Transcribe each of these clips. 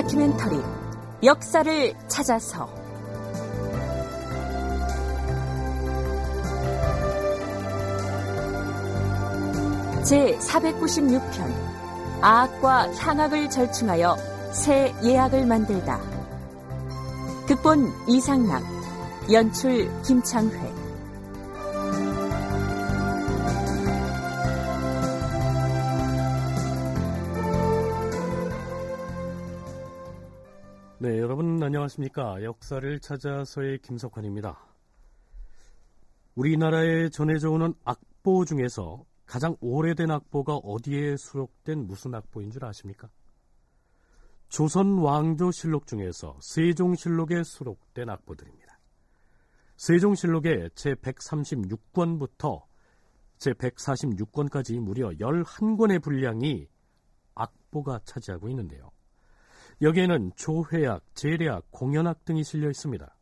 다큐멘터리 역사를 찾아서. 제 496편 아악과 향악을 절충하여 새 예약을 만들다. 극본 이상락 연출 김창회 안녕하십니까? 역사를 찾아서의 김석환입니다. 우리나라에 전해져 오는 악보 중에서 가장 오래된 악보가 어디에 수록된 무슨 악보인 줄 아십니까? 조선 왕조 실록 중에서 세종실록에 수록된 악보들입니다. 세종실록의 제136권부터 제146권까지 무려 11권의 분량이 악보가 차지하고 있는데요. 여기에는 조회학, 재래학, 공연학 등이 실려 있습니다.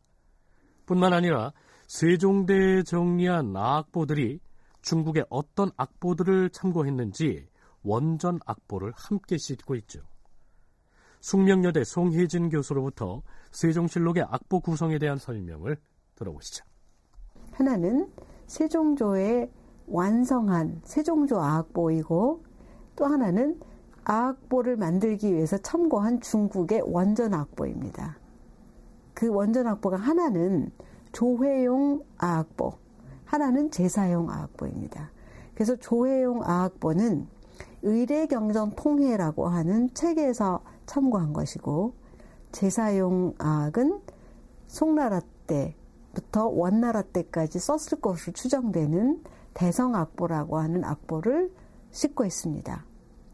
뿐만 아니라 세종대에 정리한 악보들이 중국의 어떤 악보들을 참고했는지 원전 악보를 함께 싣고 있죠. 숙명여대 송혜진 교수로부터 세종실록의 악보 구성에 대한 설명을 들어보시죠. 하나는 세종조의 완성한 세종조 악보이고 또 하나는 아 악보를 만들기 위해서 참고한 중국의 원전 악보입니다. 그 원전 악보가 하나는 조회용 아악보, 하나는 제사용 아악보입니다. 그래서 조회용 아악보는 의례경전 통해라고 하는 책에서 참고한 것이고 제사용 아악은 송나라 때부터 원나라 때까지 썼을 것으로 추정되는 대성악보라고 하는 악보를 싣고 있습니다.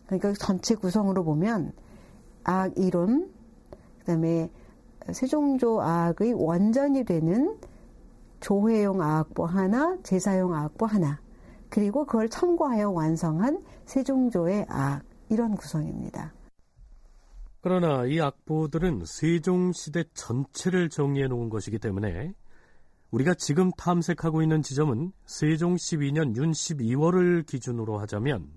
그러니까 전체 구성으로 보면 악 이론, 그다음에 세종조 악의 원전이 되는 조회용 악보 하나, 제사용 악보 하나, 그리고 그걸 참고하여 완성한 세종조의 악 이런 구성입니다. 그러나 이 악보들은 세종시대 전체를 정리해 놓은 것이기 때문에 우리가 지금 탐색하고 있는 지점은 세종 12년 윤 12월을 기준으로 하자면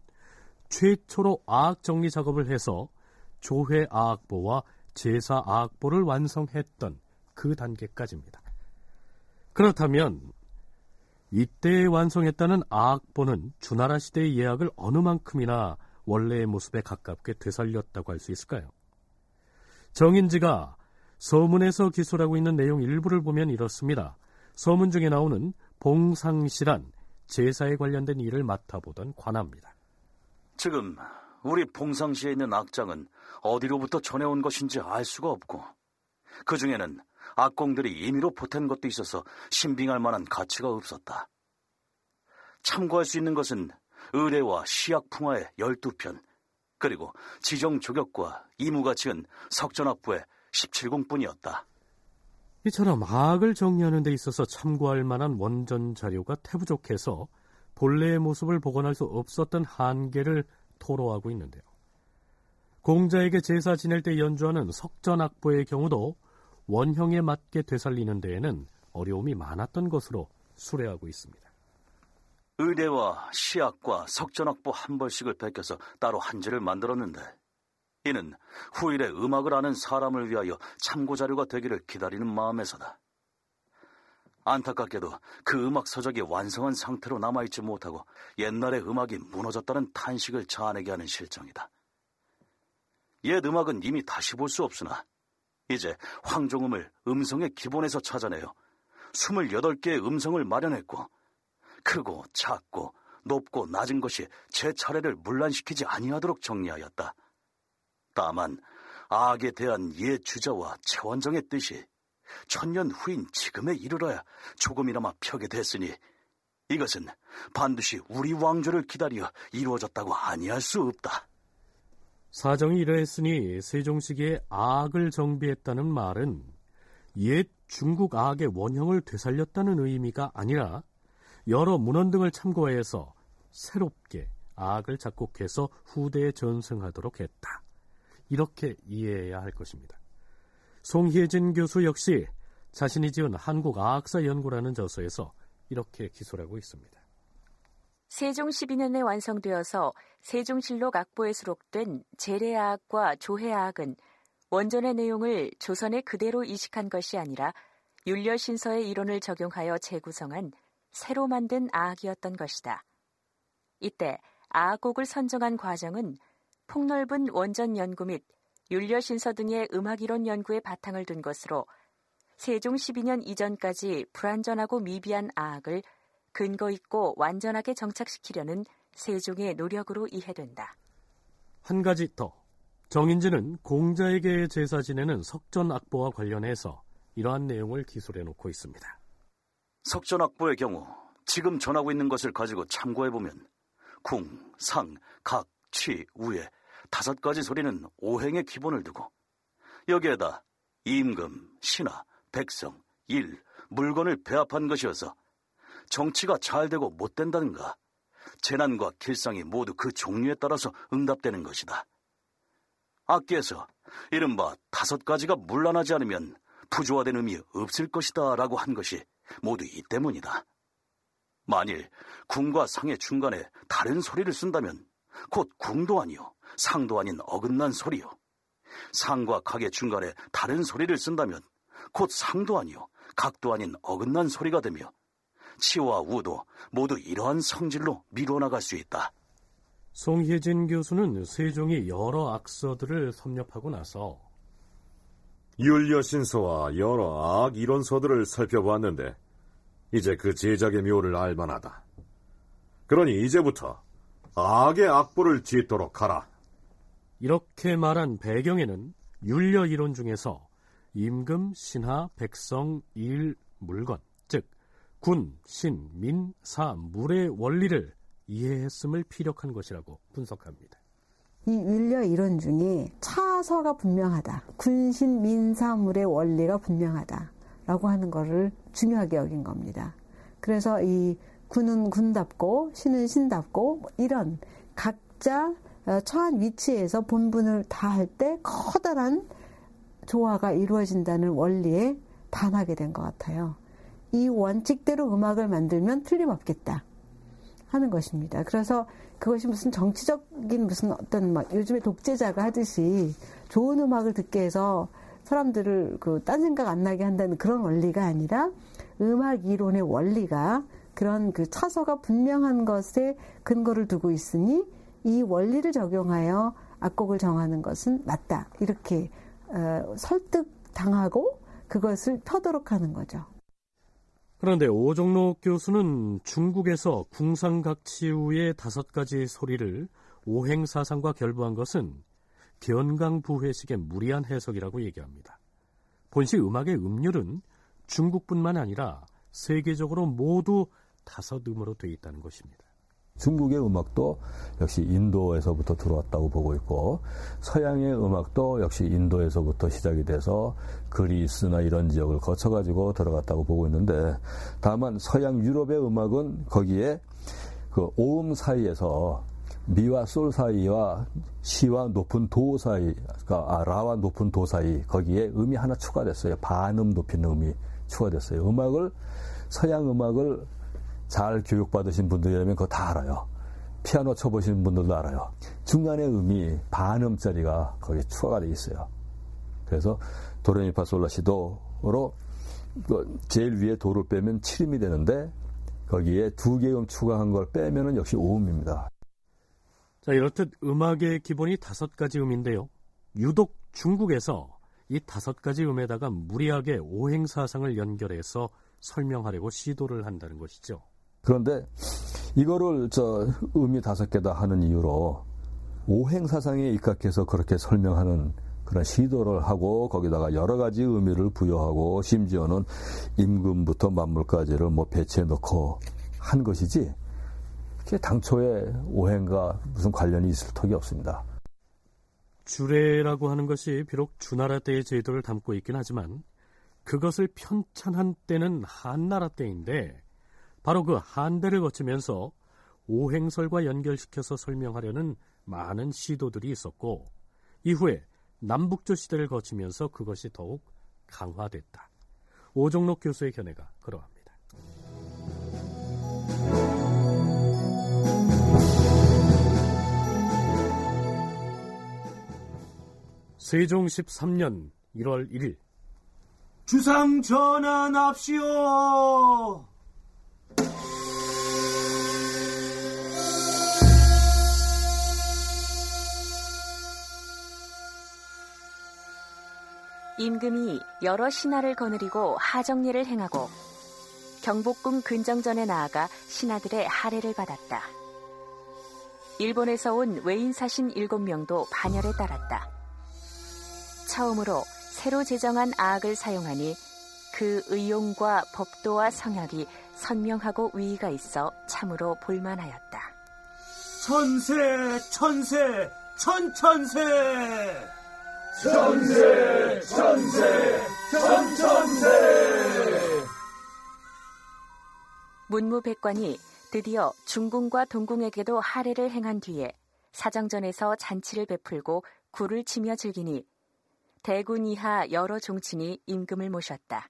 최초로 아악 정리 작업을 해서 조회 아악보와 제사 아악보를 완성했던 그 단계까지입니다. 그렇다면 이때 완성했다는 아악보는 주나라 시대의 예약을 어느 만큼이나 원래의 모습에 가깝게 되살렸다고 할 수 있을까요? 정인지가 서문에서 기술하고 있는 내용 일부를 보면 이렇습니다. 서문 중에 나오는 봉상시란 제사에 관련된 일을 맡아보던 관합니다. 지금 우리 봉상시에 있는 악장은 어디로부터 전해온 것인지 알 수가 없고 그 중에는 악공들이 임의로 보탠 것도 있어서 신빙할 만한 가치가 없었다. 참고할 수 있는 것은 의례와 시약풍화의 12편 그리고 지정 조격과 이무가 지은 석전악부의 17공뿐이었다. 이처럼 악을 정리하는 데 있어서 참고할 만한 원전 자료가 태부족해서 본래의 모습을 복원할 수 없었던 한계를 토로하고 있는데요. 공자에게 제사 지낼 때 연주하는 석전악보의 경우도 원형에 맞게 되살리는 데에는 어려움이 많았던 것으로 수레하고 있습니다. 의대와 시악과 석전악보 한 벌씩을 베껴서 따로 한지를 만들었는데 이는 후일에 음악을 아는 사람을 위하여 참고 자료가 되기를 기다리는 마음에서다. 안타깝게도 그 음악 서적이 완성한 상태로 남아있지 못하고 옛날의 음악이 무너졌다는 탄식을 자아내게 하는 실정이다. 옛 음악은 이미 다시 볼 수 없으나 이제 황종음을 음성의 기본에서 찾아내어 28개의 음성을 마련했고 크고 작고 높고 낮은 것이 제 차례를 문란시키지 아니하도록 정리하였다. 다만 악에 대한 옛 주자와 최원정의 뜻이 천년 후인 지금에 이르러야 조금이나마 펴게 됐으니 이것은 반드시 우리 왕조를 기다려 이루어졌다고 아니할 수 없다. 사정이 이러했으니 세종시기에 악을 정비했다는 말은 옛 중국 악의 원형을 되살렸다는 의미가 아니라 여러 문헌 등을 참고해서 새롭게 악을 작곡해서 후대에 전승하도록 했다. 이렇게 이해해야 할 것입니다. 송혜진 교수 역시 자신이 지은 한국아학사 연구라는 저서에서 이렇게 기술하고 있습니다. 세종 12년에 완성되어서 세종실록 악보에 수록된 재래아학과 조해아학은 원전의 내용을 조선에 그대로 이식한 것이 아니라 율려신서의 이론을 적용하여 재구성한 새로 만든 아악이었던 것이다. 이때 아악곡을 선정한 과정은 폭넓은 원전 연구 및 율려 신서 등의 음악이론 연구에 바탕을 둔 것으로 세종 12년 이전까지 불완전하고 미비한 아악을 근거 있고 완전하게 정착시키려는 세종의 노력으로 이해된다. 한 가지 더. 정인지는 공자에게 제사 지내는 석전악보와 관련해서 이러한 내용을 기술해 놓고 있습니다. 석전악보의 경우 지금 전하고 있는 것을 가지고 참고해 보면 궁, 상, 각, 취, 우에 다섯 가지 소리는 오행의 기본을 두고 여기에다 임금, 신하, 백성, 일, 물건을 배합한 것이어서 정치가 잘 되고 못 된다든가 재난과 길상이 모두 그 종류에 따라서 응답되는 것이다. 악기에서 이른바 다섯 가지가 물러나지 않으면 부조화된 의미 없을 것이다 라고 한 것이 모두 이 때문이다. 만일 궁과 상의 중간에 다른 소리를 쓴다면 곧 궁도 아니요 상도 아닌 어긋난 소리요. 상과 각의 중간에 다른 소리를 쓴다면 곧 상도 아니요 각도 아닌 어긋난 소리가 되며 치와 우도 모두 이러한 성질로 미뤄나갈 수 있다. 송혜진 교수는 세종이 여러 악서들을 섭렵하고 나서 율려신서와 여러 악 이론서들을 살펴보았는데 이제 그 제작의 묘를 알만하다. 그러니 이제부터 악의 악보를 짓도록 하라. 이렇게 말한 배경에는 율려 이론 중에서 임금, 신하, 백성, 일, 물건, 즉 군, 신, 민, 사, 물의 원리를 이해했음을 피력한 것이라고 분석합니다. 이 율려 이론 중에 차서가 분명하다. 군신, 민사물의 원리가 분명하다. 라고 하는 것을 중요하게 여긴 겁니다. 그래서 이 군은 군답고 신은 신답고 뭐 이런 각자 어, 처한 위치에서 본분을 다할 때 커다란 조화가 이루어진다는 원리에 반하게 된 것 같아요. 이 원칙대로 음악을 만들면 틀림없겠다 하는 것입니다. 그래서 그것이 무슨 정치적인 무슨 어떤 막 요즘에 독재자가 하듯이 좋은 음악을 듣게 해서 사람들을 그 딴 생각 안 나게 한다는 그런 원리가 아니라 음악 이론의 원리가 그런 그 차서가 분명한 것에 근거를 두고 있으니 이 원리를 적용하여 악곡을 정하는 것은 맞다. 이렇게 어, 설득 당하고 그것을 펴도록 하는 거죠. 그런데 오종록 교수는 중국에서 궁상각치우의 다섯 가지 소리를 오행사상과 결부한 것은 견강부회식의 무리한 해석이라고 얘기합니다. 본시 음악의 음률은 중국뿐만 아니라 세계적으로 모두 다섯 음으로 되어 있다는 것입니다. 중국의 음악도 역시 인도에서부터 들어왔다고 보고 있고 서양의 음악도 역시 인도에서부터 시작이 돼서 그리스나 이런 지역을 거쳐가지고 들어갔다고 보고 있는데 다만 서양 유럽의 음악은 거기에 그 오음 사이에서 미와 솔 사이와 시와 높은 도 사이, 그러니까 아, 라와 높은 도 사이 거기에 음이 하나 추가됐어요. 반음 높이는 음이 추가됐어요. 음악을 서양 음악을 잘 교육받으신 분들이라면 그거 다 알아요. 피아노 쳐보시는 분들도 알아요. 중간에 음이 반음짜리가 거기에 추가가 돼 있어요. 그래서 도레미파솔라시도로 그 제일 위에 도를 빼면 7음이 되는데 거기에 두 개음 추가한 걸 빼면은 역시 5음입니다. 자, 이렇듯 음악의 기본이 다섯 가지 음인데요. 유독 중국에서 이 다섯 가지 음에다가 무리하게 오행사상을 연결해서 설명하려고 시도를 한다는 것이죠. 그런데 이거를 저 음이 다섯 개다 하는 이유로 오행 사상에 입각해서 그렇게 설명하는 그런 시도를 하고 거기다가 여러 가지 의미를 부여하고 심지어는 임금부터 만물까지를 뭐 배치해 놓고 한 것이지 당초에 오행과 무슨 관련이 있을 턱이 없습니다. 주례라고 하는 것이 비록 주나라 때의 제도를 담고 있긴 하지만 그것을 편찬한 때는 한나라 때인데 바로 그 한대를 거치면서 오행설과 연결시켜서 설명하려는 많은 시도들이 있었고 이후에 남북조 시대를 거치면서 그것이 더욱 강화됐다. 오종록 교수의 견해가 그러합니다. 세종 13년 1월 1일 주상 전환합시오. 임금이 여러 신하를 거느리고 하정례를 행하고 경복궁 근정전에 나아가 신하들의 할애를 받았다. 일본에서 온 외인 사신 7명도 반열에 따랐다. 처음으로 새로 제정한 아악을 사용하니 그 의용과 법도와 성약이 선명하고 위의가 있어 참으로 볼만하였다. 천세, 천세, 천천세! 천세, 천세, 천천세! 문무백관이 드디어 중궁과 동궁에게도 할애를 행한 뒤에 사정전에서 잔치를 베풀고 굴을 치며 즐기니 대군 이하 여러 종친이 임금을 모셨다.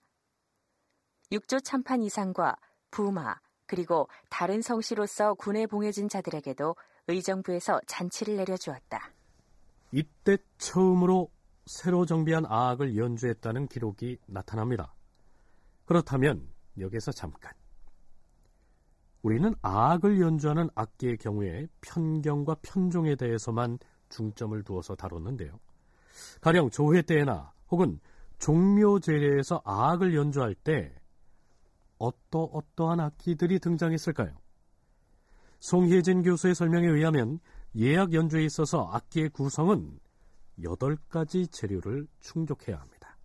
육조 참판 이상과 부마 그리고 다른 성씨로서 군에 봉해진 자들에게도 의정부에서 잔치를 내려주었다. 이때 처음으로 새로 정비한 아악을 연주했다는 기록이 나타납니다. 그렇다면 여기서 잠깐 우리는 아악을 연주하는 악기의 경우에 편경과 편종에 대해서만 중점을 두어서 다뤘는데요. 가령 조회 때나 혹은 종묘 제례에서 아악을 연주할 때 어떠 어떠한 악기들이 등장했을까요? 송혜진 교수의 설명에 의하면 예약 연주에 있어서 악기의 구성은 8가지 재료를 충족해야 합니다.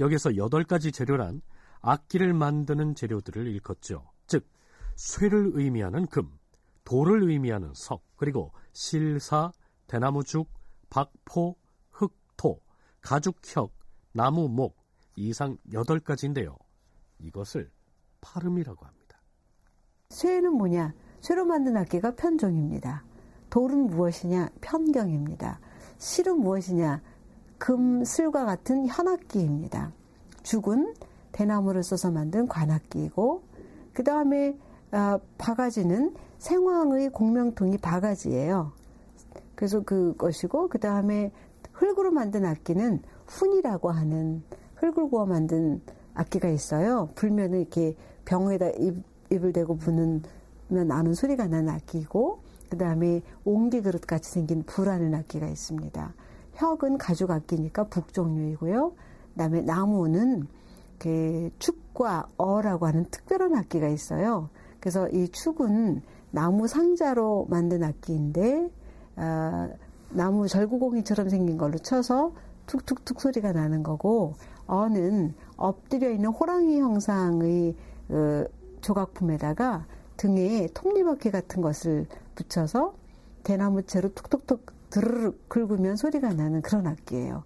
여기서 8가지 재료란 악기를 만드는 재료들을 일컫죠. 즉, 쇠를 의미하는 금, 돌을 의미하는 석, 그리고 실사, 대나무죽, 박포, 흑토, 가죽혁, 나무 목 이상 8가지인데요. 이것을 파름이라고 합니다. 쇠는 뭐냐? 쇠로 만든 악기가 편종입니다. 돌은 무엇이냐? 편경입니다. 실은 무엇이냐? 금, 슬과 같은 현악기입니다. 죽은 대나무를 써서 만든 관악기이고, 그 다음에 아, 바가지는 생황의 공명통이 바가지예요. 그래서 그것이고, 그 다음에 흙으로 만든 악기는 훈이라고 하는 흙을 구워 만든 악기가 있어요. 불면은 이렇게 병에다 입, 입을 대고 부는 면 나는 소리가 나는 악기고 그 다음에 옹기 그릇 같이 생긴 불하는 악기가 있습니다. 혁은 가죽 악기니까 북 종류이고요. 그 다음에 나무는 그 축과 어라고 하는 특별한 악기가 있어요. 그래서 이 축은 나무 상자로 만든 악기인데 어, 나무 절구공이처럼 생긴 걸로 쳐서 툭툭툭 소리가 나는 거고 어는 엎드려 있는 호랑이 형상의 어, 조각품에다가 등에 톱니바퀴 같은 것을 붙여서 대나무 채로 툭툭툭 드르륵 긁으면 소리가 나는 그런 악기예요.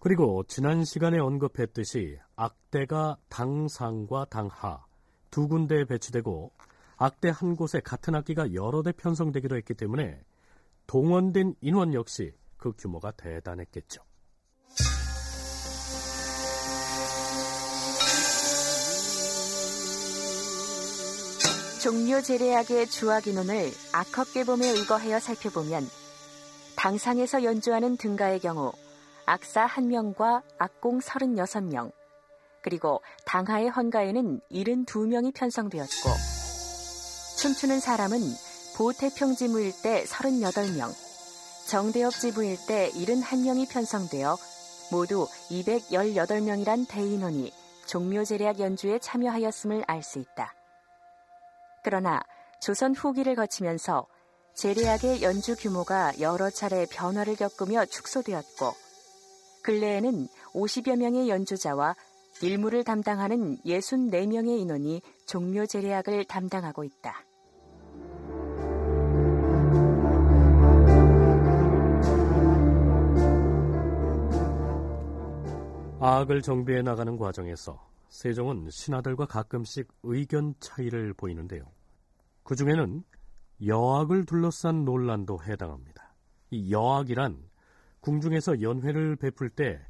그리고 지난 시간에 언급했듯이 악대가 당상과 당하 두 군데에 배치되고 악대 한 곳에 같은 악기가 여러 대 편성되기도 했기 때문에 동원된 인원 역시 그 규모가 대단했겠죠. 종묘 제례악의 주악 인원을 악헛개범에 의거하여 살펴보면 당상에서 연주하는 등가의 경우 악사 1명과 악공 36명, 그리고 당하의 헌가에는 72명이 편성되었고 춤추는 사람은 보태평지 무일 때 38명, 정대업지 무일 때 71명이 편성되어 모두 218명이란 대인원이 종묘제례악 연주에 참여하였음을 알 수 있다. 그러나 조선 후기를 거치면서 제례악의 연주 규모가 여러 차례 변화를 겪으며 축소되었고 근래에는 50여 명의 연주자와 일무를 담당하는 64명의 인원이 종묘 제례악을 담당하고 있다. 아악을 정비해 나가는 과정에서 세종은 신하들과 가끔씩 의견 차이를 보이는데요. 그 중에는 여악을 둘러싼 논란도 해당합니다. 이 여악이란 궁중에서 연회를 베풀 때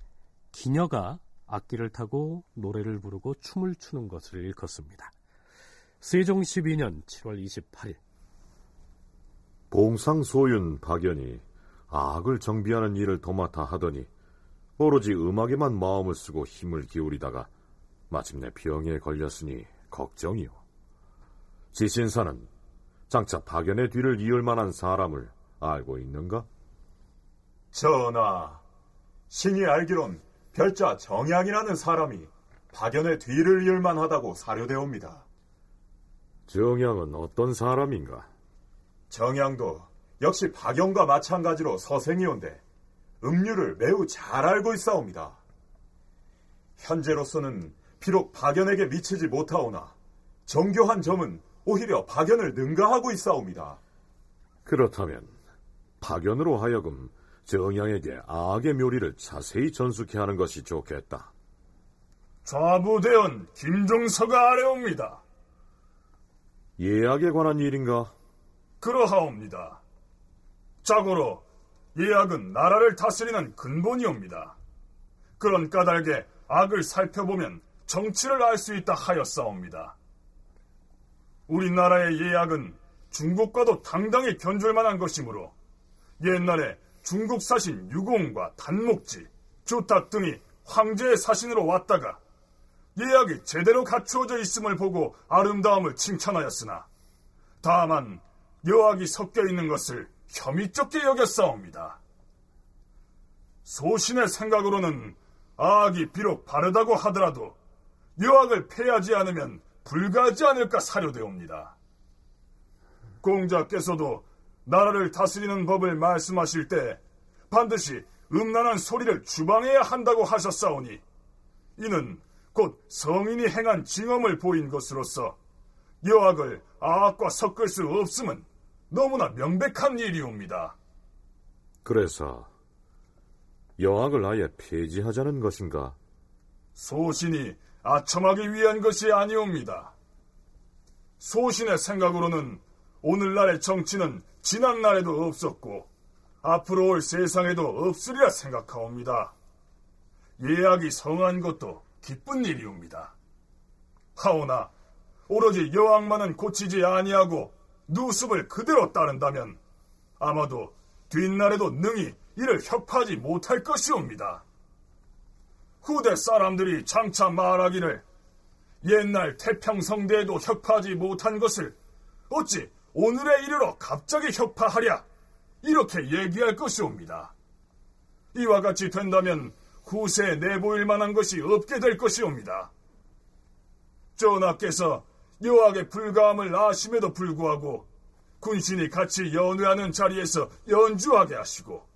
기녀가 악기를 타고 노래를 부르고 춤을 추는 것을 일컫습니다. 세종 12년 7월 28일 봉상 소윤 박연이 악을 정비하는 일을 도맡아 하더니 오로지 음악에만 마음을 쓰고 힘을 기울이다가 마침내 병에 걸렸으니 걱정이요. 지신사는 장차 박연의 뒤를 이을 만한 사람을 알고 있는가? 전하, 신이 알기론 별자 정양이라는 사람이 박연의 뒤를 이을 만하다고 사료되옵니다. 정양은 어떤 사람인가? 정양도 역시 박연과 마찬가지로 서생이온데 음률을 매우 잘 알고 있사옵니다. 현재로서는 비록 박연에게 미치지 못하오나 정교한 점은 오히려 박연을 능가하고 있사옵니다. 그렇다면 박연으로 하여금 정양에게 악의 묘리를 자세히 전수케 하는 것이 좋겠다. 좌부대원 김종서가 아래옵니다. 예약에 관한 일인가? 그러하옵니다. 자고로 예약은 나라를 다스리는 근본이옵니다. 그런 까닭에 악을 살펴보면 정치를 알 수 있다 하였사옵니다. 우리나라의 예약은 중국과도 당당히 견줄 만한 것이므로 옛날에 중국 사신 유공과 단목지, 주탁 등이 황제의 사신으로 왔다가 예약이 제대로 갖추어져 있음을 보고 아름다움을 칭찬하였으나 다만 여학이 섞여 있는 것을 혐의 좁게 여겼사옵니다. 소신의 생각으로는 악이 비록 바르다고 하더라도 여학을 패하지 않으면 불가하지 않을까 사료되옵니다. 공자께서도 나라를 다스리는 법을 말씀하실 때 반드시 음란한 소리를 주방해야 한다고 하셨사오니 이는 곧 성인이 행한 징험을 보인 것으로서 여학을 악과 섞을 수 없음은 너무나 명백한 일이옵니다. 그래서 여학을 아예 폐지하자는 것인가? 소신이 아첨하기 위한 것이 아니옵니다. 소신의 생각으로는 오늘날의 정치는 지난날에도 없었고 앞으로 올 세상에도 없으리라 생각하옵니다. 예약이 성한 것도 기쁜 일이옵니다. 하오나 오로지 여왕만은 고치지 아니하고 누습을 그대로 따른다면 아마도 뒷날에도 능히 이를 협하지 못할 것이옵니다. 후대 사람들이 장차 말하기를 옛날 태평성대에도 협하지 못한 것을 어찌 오늘에 이르러 갑자기 협파하랴 이렇게 얘기할 것이옵니다. 이와 같이 된다면 후세에 내보일 만한 것이 없게 될 것이옵니다. 전하께서 여학의 불가함을 아심에도 불구하고 군신이 같이 연회하는 자리에서 연주하게 하시고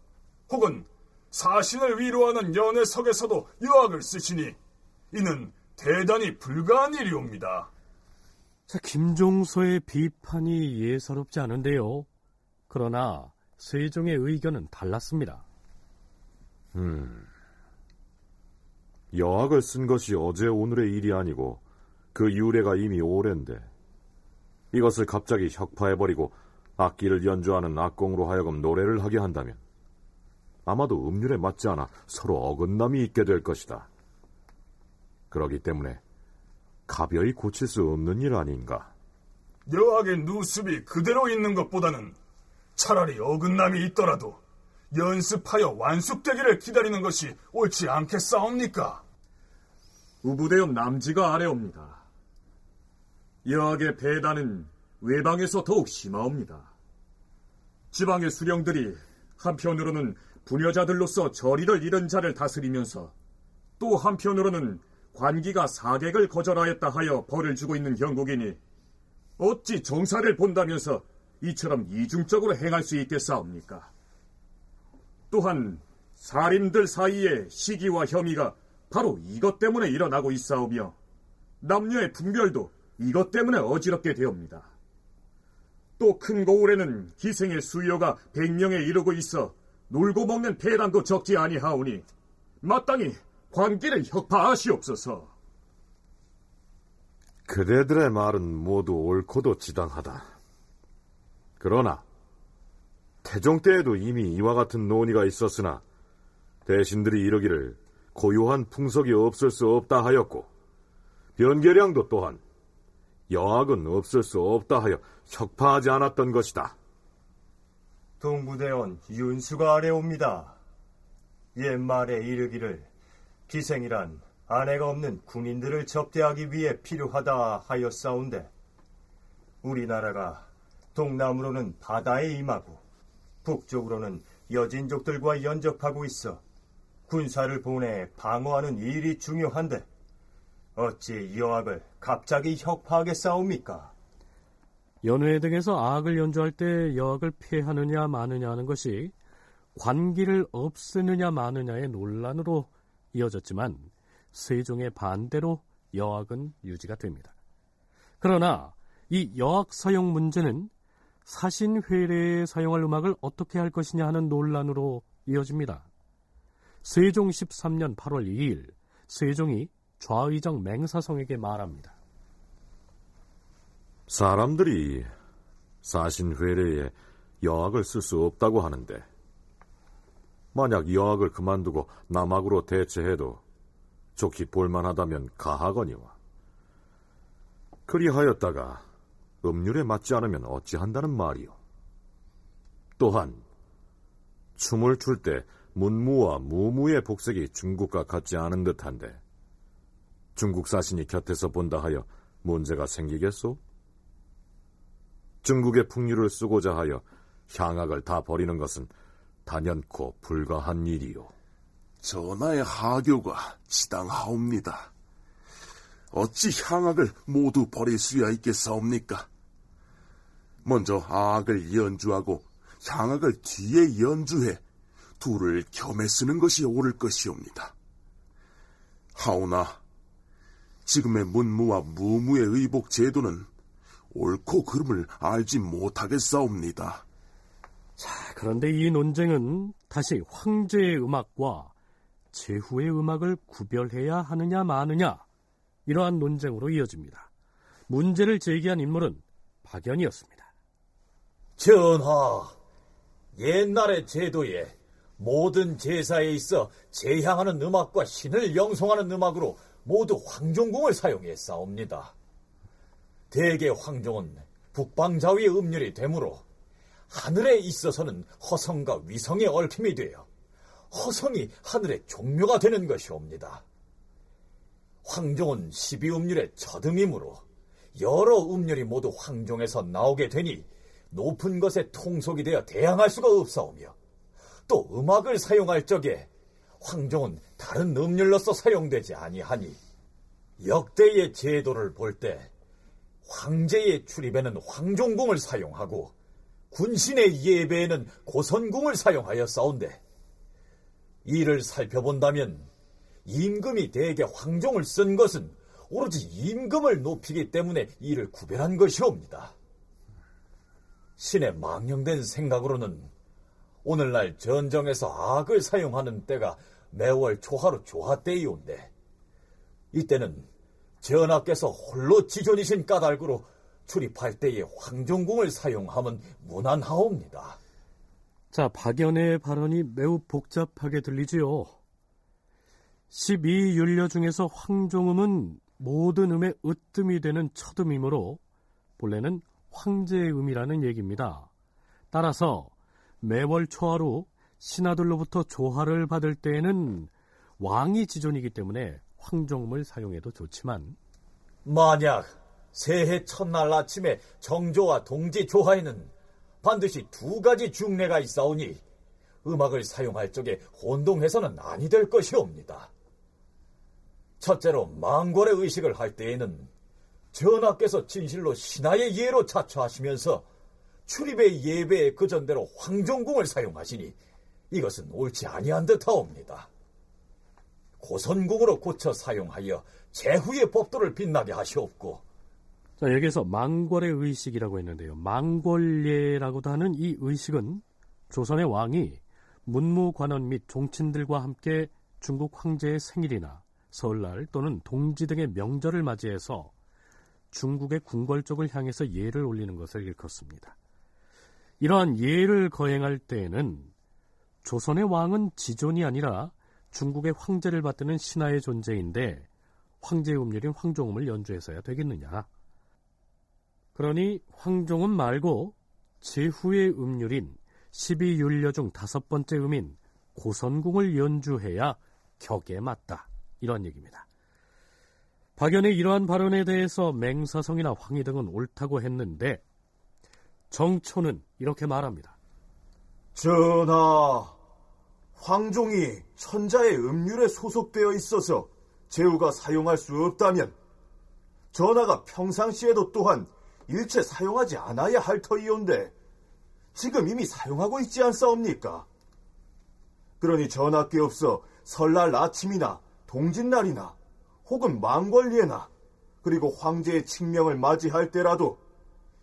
혹은 사신을 위로하는 연회석에서도 여학을 쓰시니 이는 대단히 불가한 일이옵니다. 자, 김종서의 비판이 예사롭지 않은데요. 그러나 세종의 의견은 달랐습니다. 음, 여학을 쓴 것이 어제 오늘의 일이 아니고 그 유래가 이미 오랜데 이것을 갑자기 혁파해버리고 악기를 연주하는 악공으로 하여금 노래를 하게 한다면 아마도 음률에 맞지 않아 서로 어긋남이 있게 될 것이다. 그러기 때문에 가벼이 고칠 수 없는 일 아닌가? 여학의 누습이 그대로 있는 것보다는 차라리 어긋남이 있더라도 연습하여 완숙되기를 기다리는 것이 옳지 않겠사옵니까? 우부대원 남지가 아래옵니다. 여학의 배단은 외방에서 더욱 심하옵니다. 지방의 수령들이 한편으로는 부녀자들로서 저리를 잃은 자를 다스리면서 또 한편으로는 관기가 사객을 거절하였다 하여 벌을 주고 있는 형국이니 어찌 정사를 본다면서 이처럼 이중적으로 행할 수 있겠사옵니까? 또한 사림들 사이에 시기와 혐의가 바로 이것 때문에 일어나고 있사오며 남녀의 분별도 이것 때문에 어지럽게 되옵니다. 또 큰 고을에는 기생의 수요가 100명에 이르고 있어 놀고 먹는 폐단도 적지 아니하오니 마땅히 관계를 혁파하시옵소서. 그대들의 말은 모두 옳고도 지당하다. 그러나 태종 때에도 이미 이와 같은 논의가 있었으나 대신들이 이르기를 고요한 풍속이 없을 수 없다 하였고 변계량도 또한 영악은 없을 수 없다 하여 혁파하지 않았던 것이다. 동부대원 윤수가 아래옵니다. 옛말에 이르기를 기생이란 아내가 없는 군인들을 접대하기 위해 필요하다 하였사온데 우리나라가 동남으로는 바다에 임하고 북쪽으로는 여진족들과 연접하고 있어 군사를 보내 방어하는 일이 중요한데 어찌 여학을 갑자기 혁파하게 싸웁니까? 연회 등에서 악을 연주할 때 여학을 피하느냐 마느냐 하는 것이 관기를 없애느냐 마느냐의 논란으로 이어졌지만 세종의 반대로 여학은 유지가 됩니다. 그러나 이 여학 사용 문제는 사신 회례에 사용할 음악을 어떻게 할 것이냐 하는 논란으로 이어집니다. 세종 13년 8월 2일 세종이 좌의정 맹사성에게 말합니다. 사람들이 사신회례에 여학을 쓸 수 없다고 하는데 만약 여학을 그만두고 남학으로 대체해도 좋게 볼만하다면 가하거니와 그리하였다가 음률에 맞지 않으면 어찌한다는 말이오. 또한 춤을 출 때 문무와 무무의 복색이 중국과 같지 않은 듯한데 중국 사신이 곁에서 본다 하여 문제가 생기겠소? 중국의 풍류를 쓰고자 하여 향악을 다 버리는 것은 단연코 불가한 일이요. 전하의 하교가 지당하옵니다. 어찌 향악을 모두 버릴 수야 있겠사옵니까? 먼저 악을 연주하고 향악을 뒤에 연주해 둘을 겸해 쓰는 것이 옳을 것이옵니다. 하오나 지금의 문무와 무무의 의복 제도는 옳고 그름을 알지 못하겠사옵니다. 자, 그런데 이 논쟁은 다시 황제의 음악과 제후의 음악을 구별해야 하느냐 마느냐 이러한 논쟁으로 이어집니다. 문제를 제기한 인물은 박연이었습니다. 전하, 옛날의 제도에 모든 제사에 있어 제향하는 음악과 신을 영송하는 음악으로 모두 황종궁을 사용했사옵니다. 대개 황종은 북방자위의 음률이 되므로 하늘에 있어서는 허성과 위성의 얽힘이 되어 허성이 하늘의 종묘가 되는 것이옵니다. 황종은 12음률의 저등이므로 여러 음률이 모두 황종에서 나오게 되니 높은 것에 통속이 되어 대항할 수가 없사오며 또 음악을 사용할 적에 황종은 다른 음률로서 사용되지 아니하니 역대의 제도를 볼 때 황제의 출입에는 황종궁을 사용하고 군신의 예배에는 고선궁을 하여 싸운데 이를 살펴본다면 임금이 대개 황종을 쓴 것은 오로지 임금을 높이기 때문에 이를 구별한 것이옵니다. 신의 망령된 생각으로는 오늘날 전정에서 악을 사용하는 때가 매월 초하루 조하 때이온데 이때는 전하께서 홀로 지존이신 까닭으로 출입할 때에 황종궁을 사용하면 무난하옵니다. 자, 박연의 발언이 매우 복잡하게 들리지요. 12율려 중에서 황종음은 모든 음의 으뜸이 되는 첫음이므로 본래는 황제의 음이라는 얘기입니다. 따라서 매월 초하루 신하들로부터 조화를 받을 때에는 왕이 지존이기 때문에 황종음을 사용해도 좋지만 만약 새해 첫날 아침에 정조와 동지 조화에는 반드시 두 가지 중례가 있사오니 음악을 사용할 적에 혼동해서는 아니 될 것이옵니다. 첫째로 망골의 의식을 할 때에는 전하께서 진실로 신하의 예로 자처하시면서 출입의 예배에 그 전대로 황종궁을 사용하시니 이것은 옳지 아니한 듯하옵니다. 고선궁으로 고쳐 사용하여 제후의 법도를 빛나게 하시옵고 자, 여기서 망골의 의식이라고 했는데요. 망골예라고도 하는 이 의식은 조선의 왕이 문무관원 및 종친들과 함께 중국 황제의 생일이나 설날 또는 동지 등의 명절을 맞이해서 중국의 궁궐 쪽을 향해서 예를 올리는 것을 일컫습니다. 이러한 예를 거행할 때에는 조선의 왕은 지존이 아니라 중국의 황제를 받드는 신하의 존재인데 황제의 음률인 황종음을 연주해서야 되겠느냐. 그러니 황종은 말고 제후의 음률인 12율려 중 다섯 번째 음인 고선궁을 연주해야 격에 맞다. 이런 얘기입니다. 박연의 이러한 발언에 대해서 맹사성이나 황희 등은 옳다고 했는데 정초는 이렇게 말합니다. 전하, 황종이 천자의 음률에 소속되어 있어서 제후가 사용할 수 없다면 전하가 평상시에도 또한 일체 사용하지 않아야 할 터이온데 지금 이미 사용하고 있지 않사옵니까? 그러니 전하께 없어 설날 아침이나 동짓날이나 혹은 망권리에나 그리고 황제의 칙명을 맞이할 때라도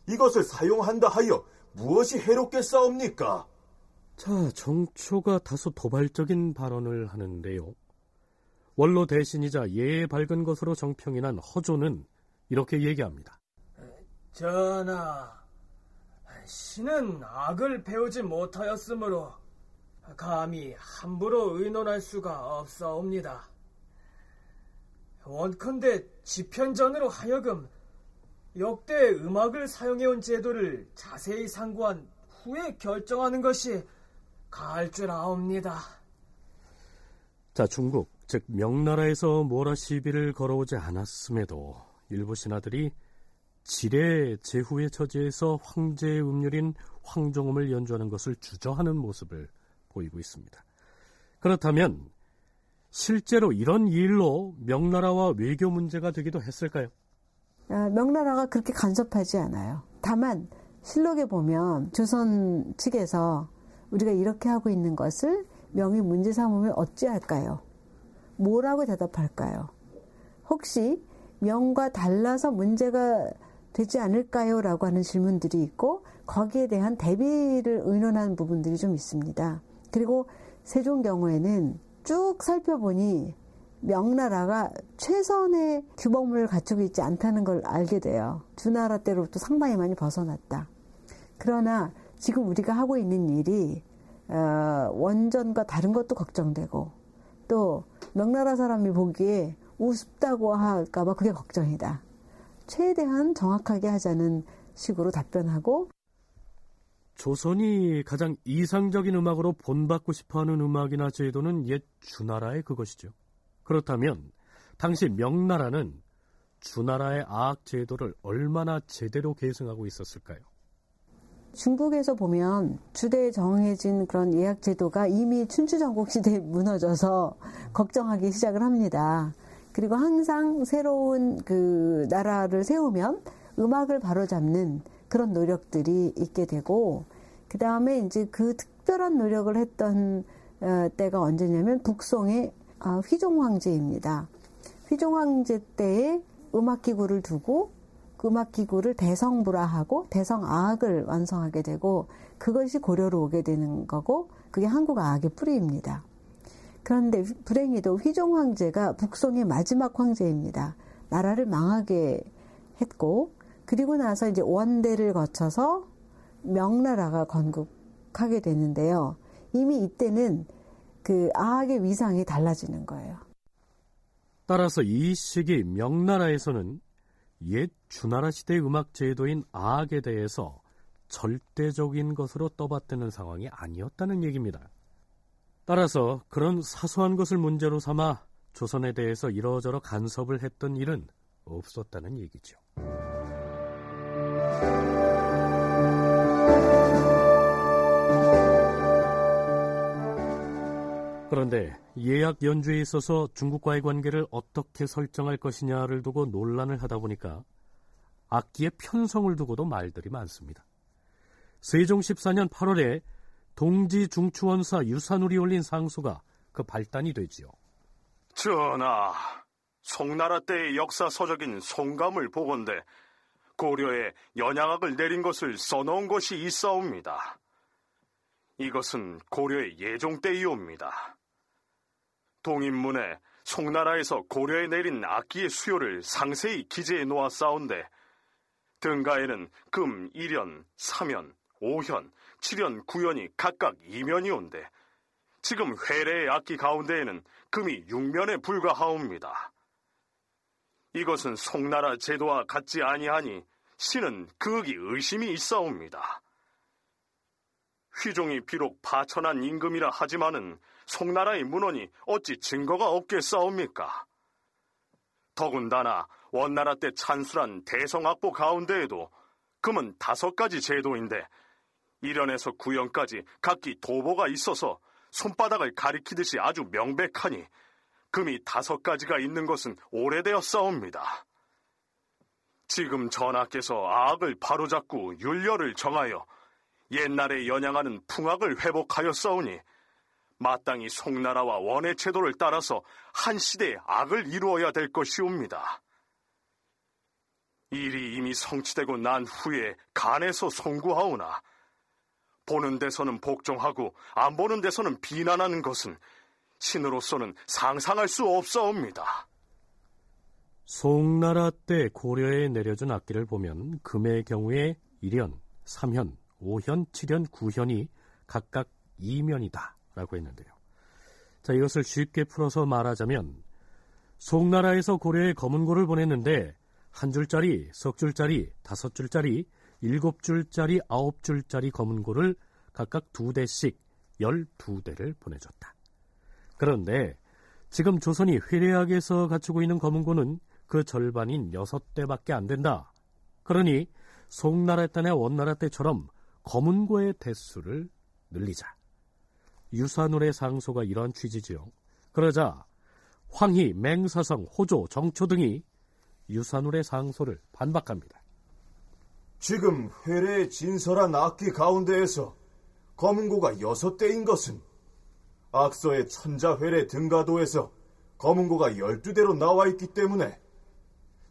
이것을 사용한다 하여 무엇이 해롭겠사옵니까? 자, 정초가 다소 도발적인 발언을 하는데요. 원로 대신이자 예에 밝은 것으로 정평이 난 허조는 이렇게 얘기합니다. 전하, 신은 악을 배우지 못하였으므로 감히 함부로 의논할 수가 없사옵니다. 원컨대 지편전으로 하여금 역대 음악을 사용해온 제도를 자세히 상고한 후에 결정하는 것이 가할 줄 아옵니다. 자, 중국, 즉 명나라에서 모라 시비를 걸어오지 않았음에도 일부 신하들이 지뢰 제후의 처지에서 황제의 음률인 황종음을 연주하는 것을 주저하는 모습을 보이고 있습니다. 그렇다면 실제로 이런 일로 명나라와 외교 문제가 되기도 했을까요? 아, 명나라가 그렇게 간섭하지 않아요. 다만 실록에 보면 조선 측에서 우리가 이렇게 하고 있는 것을 명의 문제 삼으면 어찌할까요? 뭐라고 대답할까요? 혹시 명과 달라서 문제가 되지 않을까요? 라고 하는 질문들이 있고 거기에 대한 대비를 의논한 부분들이 좀 있습니다. 그리고 세종 경우에는 쭉 살펴보니 명나라가 최선의 규범을 갖추고 있지 않다는 걸 알게 돼요. 주나라 때로부터 상당히 많이 벗어났다. 그러나 지금 우리가 하고 있는 일이 어, 원전과 다른 것도 걱정되고 또 명나라 사람이 보기에 우습다고 할까봐 그게 걱정이다. 최대한 정확하게 하자는 식으로 답변하고 조선이 가장 이상적인 음악으로 본받고 싶어하는 음악이나 제도는 옛 주나라의 그것이죠. 그렇다면 당시 명나라는 주나라의 아악 제도를 얼마나 제대로 계승하고 있었을까요? 중국에서 보면 주대에 정해진 그런 예약 제도가 이미 춘추전국 시대에 무너져서 걱정하기 시작을 합니다. 그리고 항상 새로운 그 나라를 세우면 음악을 바로잡는 그런 노력들이 있게 되고 그 다음에 이제 그 특별한 노력을 했던 어, 때가 언제냐면 북송의 아, 휘종 황제입니다. 휘종 황제 때에 음악 기구를 두고 그 음악 기구를 대성불화하고 대성아악을 완성하게 되고 그것이 고려로 오게 되는 거고 그게 한국 아악의 뿌리입니다. 그런데 불행히도 휘종 황제가 북송의 마지막 황제입니다. 나라를 망하게 했고 그리고 나서 이제 원대를 거쳐서 명나라가 건국하게 되는데요. 이미 이때는 그 아악의 위상이 달라지는 거예요. 따라서 이 시기 명나라에서는 옛 주나라 시대 음악 제도인 아악에 대해서 절대적인 것으로 떠받드는 상황이 아니었다는 얘기입니다. 따라서 그런 사소한 것을 문제로 삼아 조선에 대해서 이러저러 간섭을 했던 일은 없었다는 얘기죠. 그런데 예약 연주에 있어서 중국과의 관계를 어떻게 설정할 것이냐를 두고 논란을 하다 보니까 악기의 편성을 두고도 말들이 많습니다. 세종 14년 8월에 동지 중추원사 유산울이 올린 상소가 그 발단이 되지요. 전하, 송나라 때의 역사 서적인 송감을 보건대 고려에 연양악을 내린 것을 써놓은 것이 있사옵니다. 이것은 고려의 예종 때이옵니다. 동인문에 송나라에서 고려에 내린 악기의 수요를 상세히 기재해 놓았사온데 등가에는 금 1연, 3연, 5현, 7연, 9연이 각각 2면이 온데 지금 회례의 악기 가운데에는 금이 6면에 불과하옵니다. 이것은 송나라 제도와 같지 아니하니 신은 극이 의심이 있사옵니다. 휘종이 비록 파천한 임금이라 하지만은 송나라의 문원이 어찌 증거가 없겠사옵니까? 더군다나 원나라 때 찬술한 대성악보 가운데에도 금은 다섯 가지 제도인데 일연에서 구연까지 각기 도보가 있어서 손바닥을 가리키듯이 아주 명백하니 금이 다섯 가지가 있는 것은 오래되었사옵니다. 지금 전하께서 악을 바로잡고 윤려를 정하여 옛날에 연양하는 풍악을 회복하였사오니 마땅히 송나라와 원의 제도를 따라서 한 시대의 악을 이루어야 될 것이옵니다. 일이 이미 성취되고 난 후에 간에서 송구하오나 보는 데서는 복종하고 안 보는 데서는 비난하는 것은 신으로서는 상상할 수 없사옵니다. 송나라 때 고려에 내려준 악기를 보면 금의 경우에 1현, 3현, 5현, 7현, 9현이 각각 2면이다 라고 했는데요. 자, 이것을 쉽게 풀어서 말하자면 송나라에서 고려에 검은고를 보냈는데 한 줄짜리, 석 줄짜리, 다섯 줄짜리, 일곱 줄짜리, 아홉 줄짜리 검은고를 각각 두 대씩 열두 대를 보내줬다. 그런데 지금 조선이 회례학에서 갖추고 있는 검은고는 그 절반인 여섯 대밖에 안 된다. 그러니 송나라 때나 원나라 때처럼 검은고의 대수를 늘리자. 유산울의 상소가 이러한 취지지요. 그러자 황희, 맹사성, 호조, 정초 등이 유산울의 상소를 반박합니다. 지금 회례에 진설한 악기 가운데에서 검은고가 여섯 대인 것은 악서의 천자 회례 등가도에서 검은고가 열두 대로 나와 있기 때문에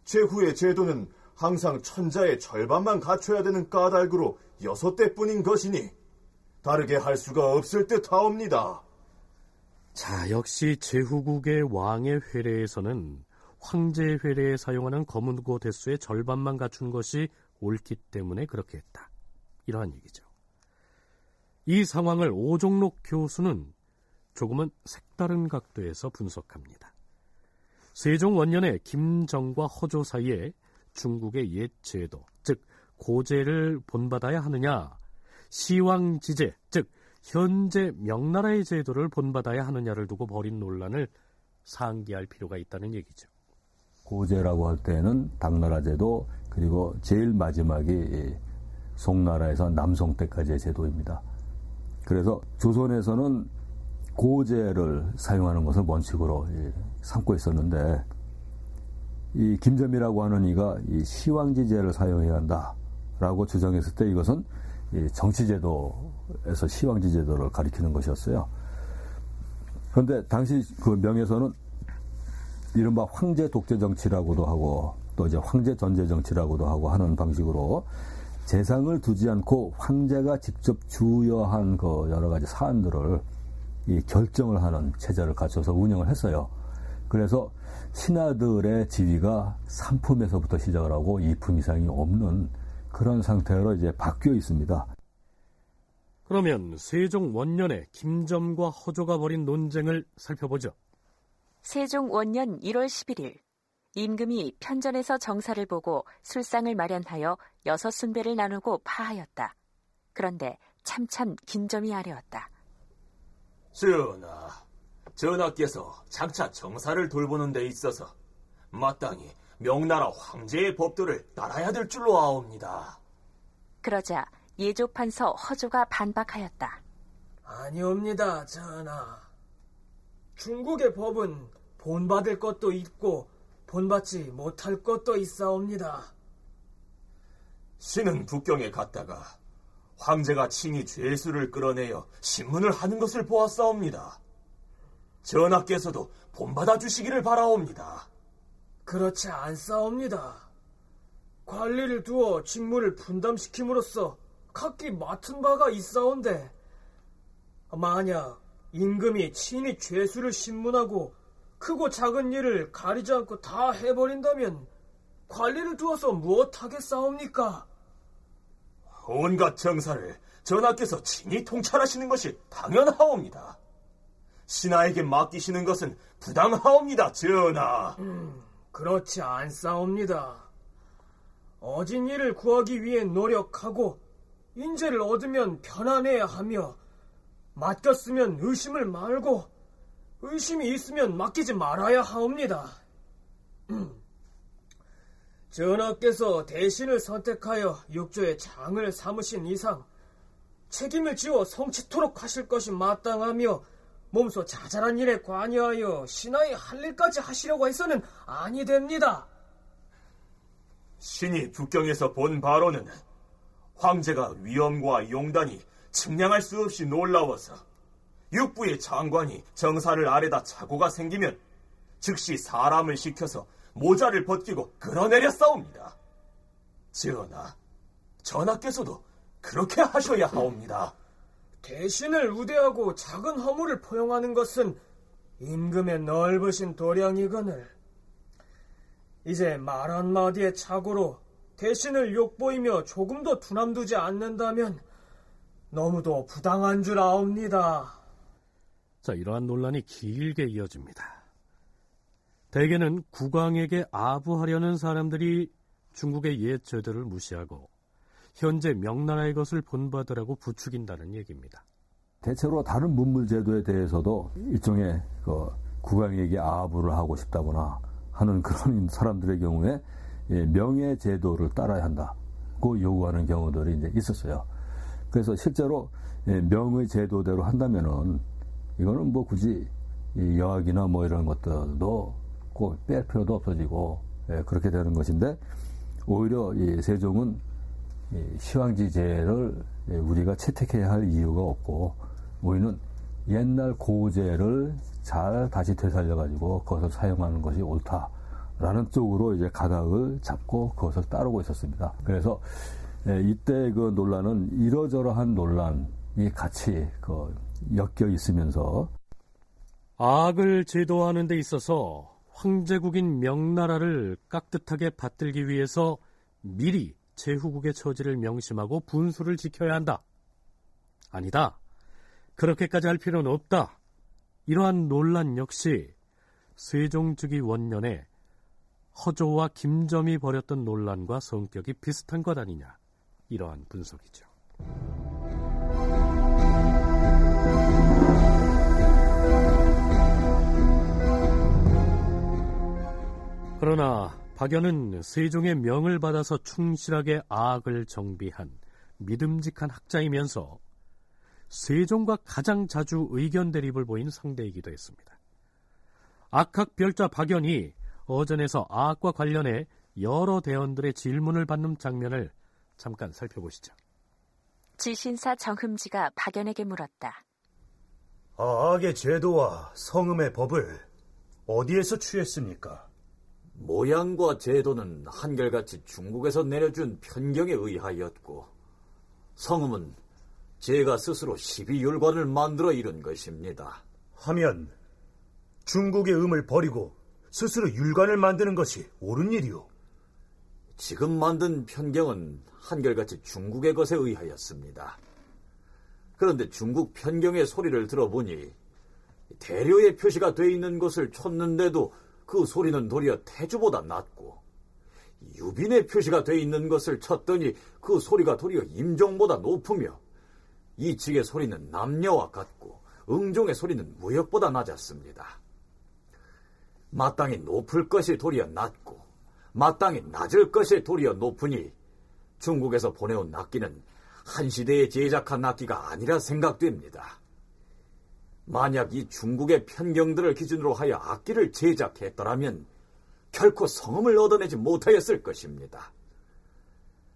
제후의 제도는 항상 천자의 절반만 갖춰야 되는 까닭으로 여섯 대뿐인 것이니 다르게 할 수가 없을 듯 하옵니다. 자, 역시 제후국의 왕의 회례에서는 황제 회례에 사용하는 검은고 대수의 절반만 갖춘 것이 옳기 때문에 그렇게 했다. 이러한 얘기죠. 이 상황을 오종록 교수는 조금은 색다른 각도에서 분석합니다. 세종 원년에 김정과 허조 사이에 중국의 옛 제도, 즉 고제를 본받아야 하느냐, 시왕지제, 즉 현재 명나라의 제도를 본받아야 하느냐를 두고 벌인 논란을 상기할 필요가 있다는 얘기죠. 고제라고 할 때는 당나라 제도 그리고 제일 마지막이 송나라에서 남송 때까지의 제도입니다. 그래서 조선에서는 고제를 사용하는 것을 원칙으로 삼고 있었는데 이 김점이라고 하는 이가 이 시왕지제를 사용해야 한다라고 주장했을 때 이것은 정치제도에서 시왕지제도를 가리키는 것이었어요. 그런데 당시 그 명에서는 이른바 황제 독재 정치라고도 하고 또 이제 황제 전제 정치라고도 하고 하는 방식으로 재상을 두지 않고 황제가 직접 주여한 그 여러 가지 사안들을 이 결정을 하는 체제를 갖춰서 운영을 했어요. 그래서 신하들의 지위가 3품에서부터 시작을 하고 2품 이상이 없는 그런 상태로 이제 바뀌어 있습니다. 그러면 세종 원년에 김점과 허조가 벌인 논쟁을 살펴보죠. 세종 원년 1월 11일 임금이 편전에서 정사를 보고 술상을 마련하여 여섯 순배를 나누고 파하였다. 그런데 참참 긴점이 아래웠다. 전하, 전하께서 장차 정사를 돌보는 데 있어서 마땅히 명나라 황제의 법도를 따라야 될 줄로 아옵니다. 그러자 예조판서 허조가 반박하였다. 아니옵니다, 전하. 중국의 법은 본받을 것도 있고 본받지 못할 것도 있사옵니다. 신은 북경에 갔다가 황제가 칭히 죄수를 끌어내어 신문을 하는 것을 보았사옵니다. 전하께서도 본받아 주시기를 바라옵니다. 그렇지 않사옵니다. 관리를 두어 직무를 분담시킴으로써 각기 맡은 바가 있사온데 만약 임금이 친히 죄수를 신문하고 크고 작은 일을 가리지 않고 다 해버린다면 관리를 두어서 무엇하겠사옵니까? 온갖 정사를 전하께서 친히 통찰하시는 것이 당연하옵니다. 신하에게 맡기시는 것은 부당하옵니다, 전하. 음, 그렇지 않사옵니다. 어진 일을 구하기 위해 노력하고 인재를 얻으면 편안해야 하며 맡겼으면 의심을 말고 의심이 있으면 맡기지 말아야 하옵니다. 전하께서 대신을 선택하여 육조의 장을 삼으신 이상 책임을 지어 성취토록 하실 것이 마땅하며 몸소 자잘한 일에 관여하여 신하의 할 일까지 하시려고 해서는 아니 됩니다. 신이 북경에서 본 바로는 황제가 위엄과 용단이 측량할 수 없이 놀라워서 육부의 장관이 정사를 아래다 착오가 생기면 즉시 사람을 시켜서 모자를 벗기고 끌어내려 싸웁니다. 전하, 전하께서도 그렇게 하셔야 하옵니다. 대신을 우대하고 작은 허물을 포용하는 것은 임금의 넓으신 도량이거늘 이제 말 한마디의 착오로 대신을 욕보이며 조금도 두남두지 않는다면 너무도 부당한 줄 아옵니다. 자, 이러한 논란이 길게 이어집니다. 대개는 국왕에게 아부하려는 사람들이 중국의 옛 제도를 무시하고 현재 명나라의 것을 본받으라고 부추긴다는 얘기입니다. 대체로 다른 문물 제도에 대해서도 일종의 그 국왕에게 아부를 하고 싶다거나 하는 그런 사람들의 경우에 예, 명예 제도를 따라야 한다고 요구하는 경우들이 이제 있었어요. 그래서 실제로 예, 명의 제도대로 한다면은 이거는 뭐 굳이 여학이나 뭐 이런 것들도 꼭 뺄 필요도 없어지고 예, 그렇게 되는 것인데 오히려 이 세종은 시황지제를 우리가 채택해야 할 이유가 없고 우리는 옛날 고제를 잘 다시 되살려가지고 그것을 사용하는 것이 옳다라는 쪽으로 이제 가닥을 잡고 그것을 따르고 있었습니다. 그래서 이때 그 논란은 이러저러한 논란이 같이 그 엮여 있으면서 악을 제도하는 데 있어서 황제국인 명나라를 깍듯하게 받들기 위해서 미리 제후국의 처지를 명심하고 분수를 지켜야 한다. 아니다. 그렇게까지 할 필요는 없다. 이러한 논란 역시 세종즉위 원년에 허조와 김점이 벌였던 논란과 성격이 비슷한 것 아니냐. 이러한 분석이죠. 그러나 박연은 세종의 명을 받아서 충실하게 아악을 정비한 믿음직한 학자이면서 세종과 가장 자주 의견 대립을 보인 상대이기도 했습니다. 악학별자 박연이 어전에서 아악과 관련해 여러 대원들의 질문을 받는 장면을 잠깐 살펴보시죠. 지신사 정흠지가 박연에게 물었다. 아악의 제도와 성음의 법을 어디에서 취했습니까? 모양과 제도는 한결같이 중국에서 내려준 편경에 의하였고 성음은 제가 스스로 12율관을 만들어 이룬 것입니다. 하면 중국의 음을 버리고 스스로 율관을 만드는 것이 옳은 일이오. 지금 만든 편경은 한결같이 중국의 것에 의하였습니다. 그런데 중국 편경의 소리를 들어보니 대려의 표시가 돼 있는 것을 쳤는데도 그 소리는 도리어 태주보다 낫고 유빈의 표시가 돼 있는 것을 쳤더니 그 소리가 도리어 임종보다 높으며 이 측의 소리는 남녀와 같고 응종의 소리는 무역보다 낮았습니다. 마땅히 높을 것이 도리어 낮고 마땅히 낮을 것이 도리어 높으니 중국에서 보내온 악기는 한 시대에 제작한 악기가 아니라 생각됩니다. 만약 이 중국의 편경들을 기준으로 하여 악기를 제작했더라면 결코 성음을 얻어내지 못하였을 것입니다.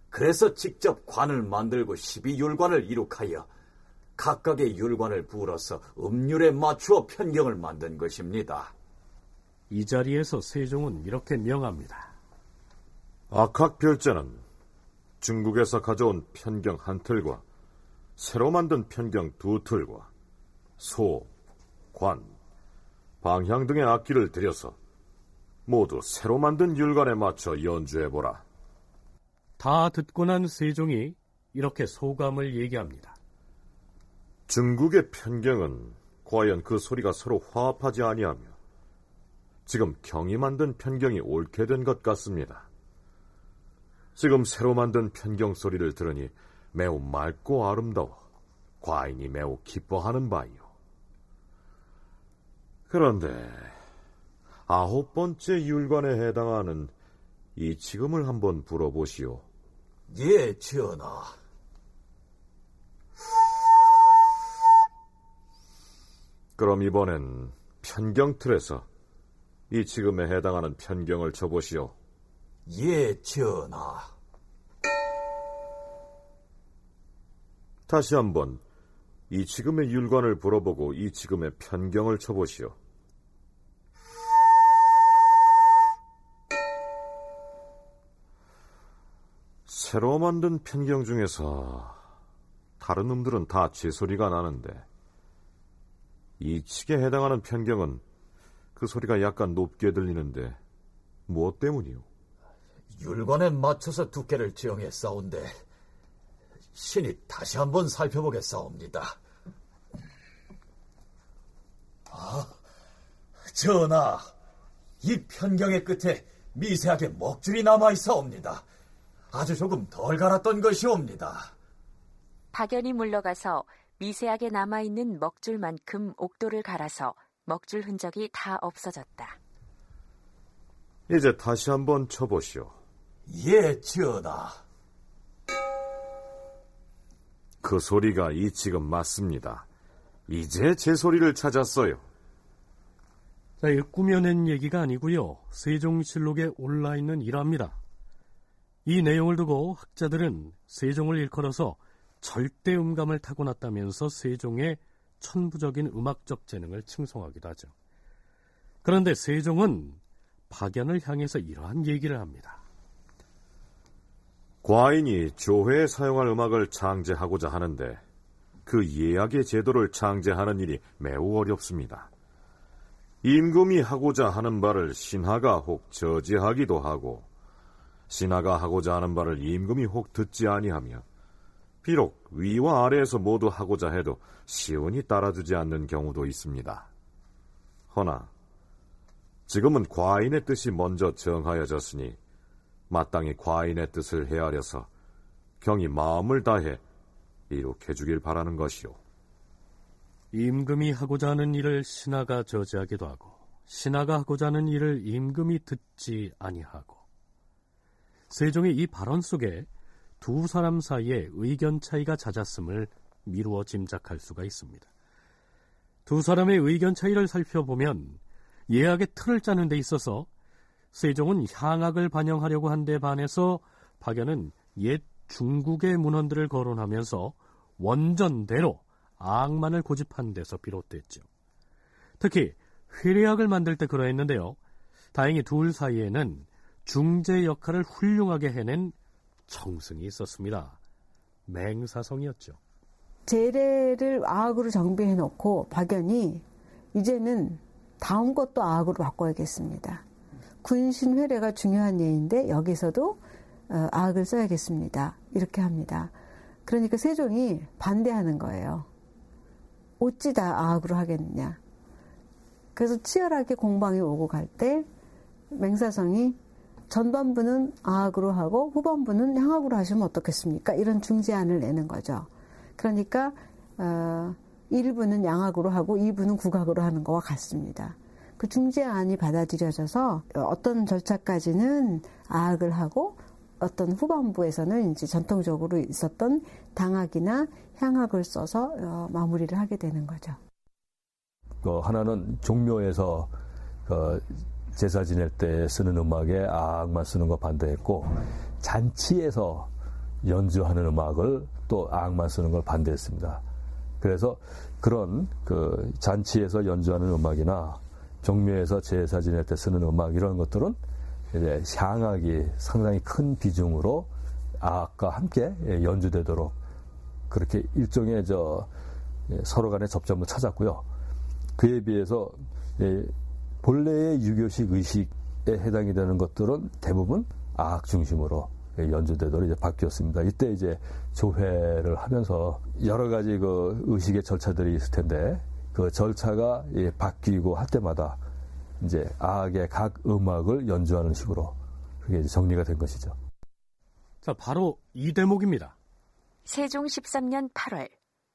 그래서 직접 관을 만들고 12율관을 이룩하여 각각의 율관을 부어서 음률에 맞추어 편경을 만든 것입니다. 이 자리에서 세종은 이렇게 명합니다. 악학별자는 중국에서 가져온 편경 한 틀과 새로 만든 편경 두 틀과 소, 관, 방향 등의 악기를 들여서 모두 새로 만든 율관에 맞춰 연주해보라. 다 듣고 난 세종이 이렇게 소감을 얘기합니다. 중국의 편경은 과연 그 소리가 서로 화합하지 아니하며 지금 경이 만든 편경이 옳게 된 것 같습니다. 지금 새로 만든 편경 소리를 들으니 매우 맑고 아름다워 과인이 매우 기뻐하는 바이요. 그런데 아홉 번째 율관에 해당하는 이 지금을 한번 불어보시오. 예, 전하. 그럼 이번엔 편경 틀에서 이 지금에 해당하는 편경을 쳐보시오. 예, 전하. 다시 한번 이 지금의 율관을 불어보고 이 지금의 편경을 쳐보시오. 새로 만든 편경 중에서 다른 놈들은 다 제 소리가 나는데 이 칙에 해당하는 편경은 그 소리가 약간 높게 들리는데 무엇 때문이오? 율관에 맞춰서 두께를 정했사온데 신이 다시 한번 살펴보겠사옵니다. 아, 전하, 이 편경의 끝에 미세하게 먹줄이 남아있사옵니다. 아주 조금 덜 갈았던 것이옵니다. 박연이 물러가서 미세하게 남아있는 먹줄만큼 옥도를 갈아서 먹줄 흔적이 다 없어졌다. 이제 다시 한번 쳐보시오. 예, 전하. 그 소리가 이 지금 맞습니다. 이제 제 소리를 찾았어요. 자, 이 꾸며낸 얘기가 아니고요. 세종실록에 올라 있는 일화입니다. 이 내용을 두고 학자들은 세종을 일컬어서 절대 음감을 타고났다면서 세종의 천부적인 음악적 재능을 칭송하기도 하죠. 그런데 세종은 박연을 향해서 이러한 얘기를 합니다. 과인이 조회에 사용할 음악을 창제하고자 하는데 그 예약의 제도를 창제하는 일이 매우 어렵습니다. 임금이 하고자 하는 바를 신하가 혹 저지하기도 하고 신하가 하고자 하는 바를 임금이 혹 듣지 아니하며 비록 위와 아래에서 모두 하고자 해도 시온이 따라주지 않는 경우도 있습니다. 허나 지금은 과인의 뜻이 먼저 정하여졌으니 마땅히 과인의 뜻을 헤아려서 경이 마음을 다해 이룩해 주길 바라는 것이오. 임금이 하고자 하는 일을 신하가 저지하기도 하고 신하가 하고자 하는 일을 임금이 듣지 아니하고 세종의 이 발언 속에 두 사람 사이에 의견 차이가 잦았음을 미루어 짐작할 수가 있습니다. 두 사람의 의견 차이를 살펴보면 예약의 틀을 짜는 데 있어서 세종은 향악을 반영하려고 한 데 반해서 박연은 옛 중국의 문헌들을 거론하면서 원전대로 악만을 고집한 데서 비롯됐죠. 특히 회례악을 만들 때 그러했는데요. 다행히 둘 사이에는 중재 역할을 훌륭하게 해낸 청승이 있었습니다. 맹사성이었죠. 재래를 악으로 정비해 놓고 박연이 이제는 다음 것도 악으로 바꿔야겠습니다. 군신 회례가 중요한 예인데 여기서도 어, 악을 써야겠습니다. 이렇게 합니다. 그러니까 세종이 반대하는 거예요. 어찌 다 악으로 하겠느냐. 그래서 치열하게 공방이 오고 갈 때 맹사성이 전반부는 악으로 하고 후반부는 향악으로 하시면 어떻겠습니까? 이런 중재안을 내는 거죠. 그러니까 어, 1부는 양악으로 하고 2부는 국악으로 하는 것과 같습니다. 그 중재안이 받아들여져서 어떤 절차까지는 악을 하고 어떤 후반부에서는 이제 전통적으로 있었던 당악이나 향악을 써서 어, 마무리를 하게 되는 거죠. 그 하나는 종묘에서 그 제사 지낼 때 쓰는 음악에 악만 쓰는 거 반대했고 잔치에서 연주하는 음악을 또 악만 쓰는 걸 반대했습니다. 그래서 그런 그 잔치에서 연주하는 음악이나 종묘에서 제사 지낼 때 쓰는 음악 이런 것들은 이제 향악이 상당히 큰 비중으로 악과 함께 연주되도록 그렇게 일종의 저 서로 간의 접점을 찾았고요. 그에 비해서 본래의 유교식 의식에 해당이 되는 것들은 대부분 악 중심으로 연주되도록 이제 바뀌었습니다. 이때 이제 조회를 하면서 여러 가지 그 의식의 절차들이 있을 텐데 그 절차가 바뀌고 할 때마다 이제 악의 각 음악을 연주하는 식으로 그게 정리가 된 것이죠. 자, 바로 이 대목입니다. 세종 13년 8월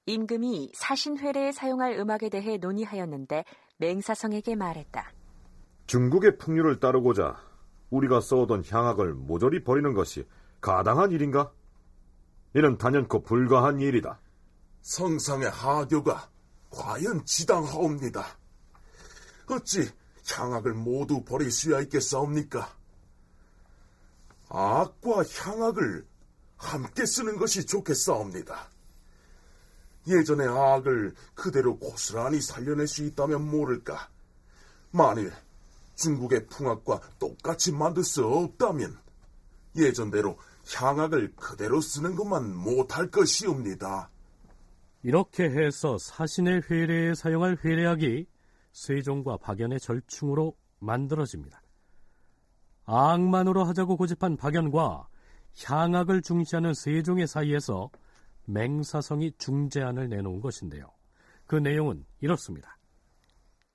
임금이 사신회례에 사용할 음악에 대해 논의하였는데 맹사성에게 말했다. 중국의 풍류를 따르고자 우리가 써오던 향악을 모조리 버리는 것이 가당한 일인가? 이는 단연코 불가한 일이다. 성상의 하교가 과연 지당하옵니다. 어찌 향악을 모두 버릴 수야 있겠사옵니까? 악과 향악을 함께 쓰는 것이 좋겠사옵니다. 예전의 악을 그대로 고스란히 살려낼 수 있다면 모를까. 만일 중국의 풍악과 똑같이 만들 수 없다면 예전대로 향악을 그대로 쓰는 것만 못할 것이옵니다. 이렇게 해서 사신의 회례에 사용할 회례악이 세종과 박연의 절충으로 만들어집니다. 악만으로 하자고 고집한 박연과 향악을 중시하는 세종의 사이에서 맹사성이 중재안을 내놓은 것인데요. 그 내용은 이렇습니다.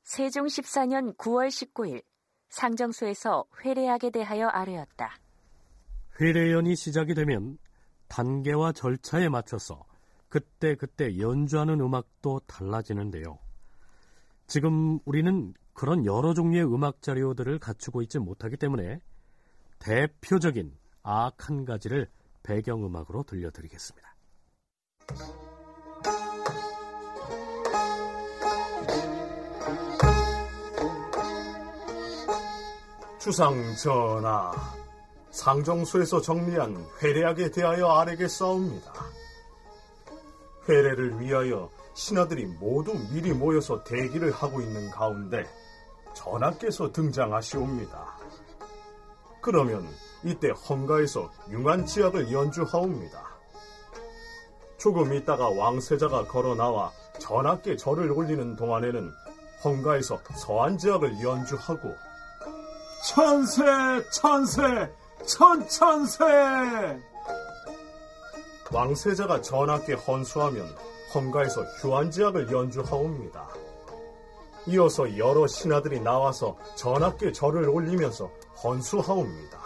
세종 14년 9월 19일 상정소에서 회례악에 대하여 아뢰었다. 회례연이 시작이 되면 단계와 절차에 맞춰서 그때그때 그때 연주하는 음악도 달라지는데요. 지금 우리는 그런 여러 종류의 음악 자료들을 갖추고 있지 못하기 때문에 대표적인 악한 가지를 배경음악으로 들려드리겠습니다. 주상 전하, 상정소에서 정리한 회례학에 대하여 아래게 싸웁니다. 회례를 위하여 신하들이 모두 미리 모여서 대기를 하고 있는 가운데 전하께서 등장하시옵니다. 그러면 이때 헝가에서 융안치악을 연주하옵니다. 조금 있다가 왕세자가 걸어 나와 전하께 절을 올리는 동안에는 헝가에서 서안지악을 연주하고 천세 천세 천천세 왕세자가 전하께 헌수하면 헝가에서 휴안지악을 연주하옵니다. 이어서 여러 신하들이 나와서 전하께 절을 올리면서 헌수하옵니다.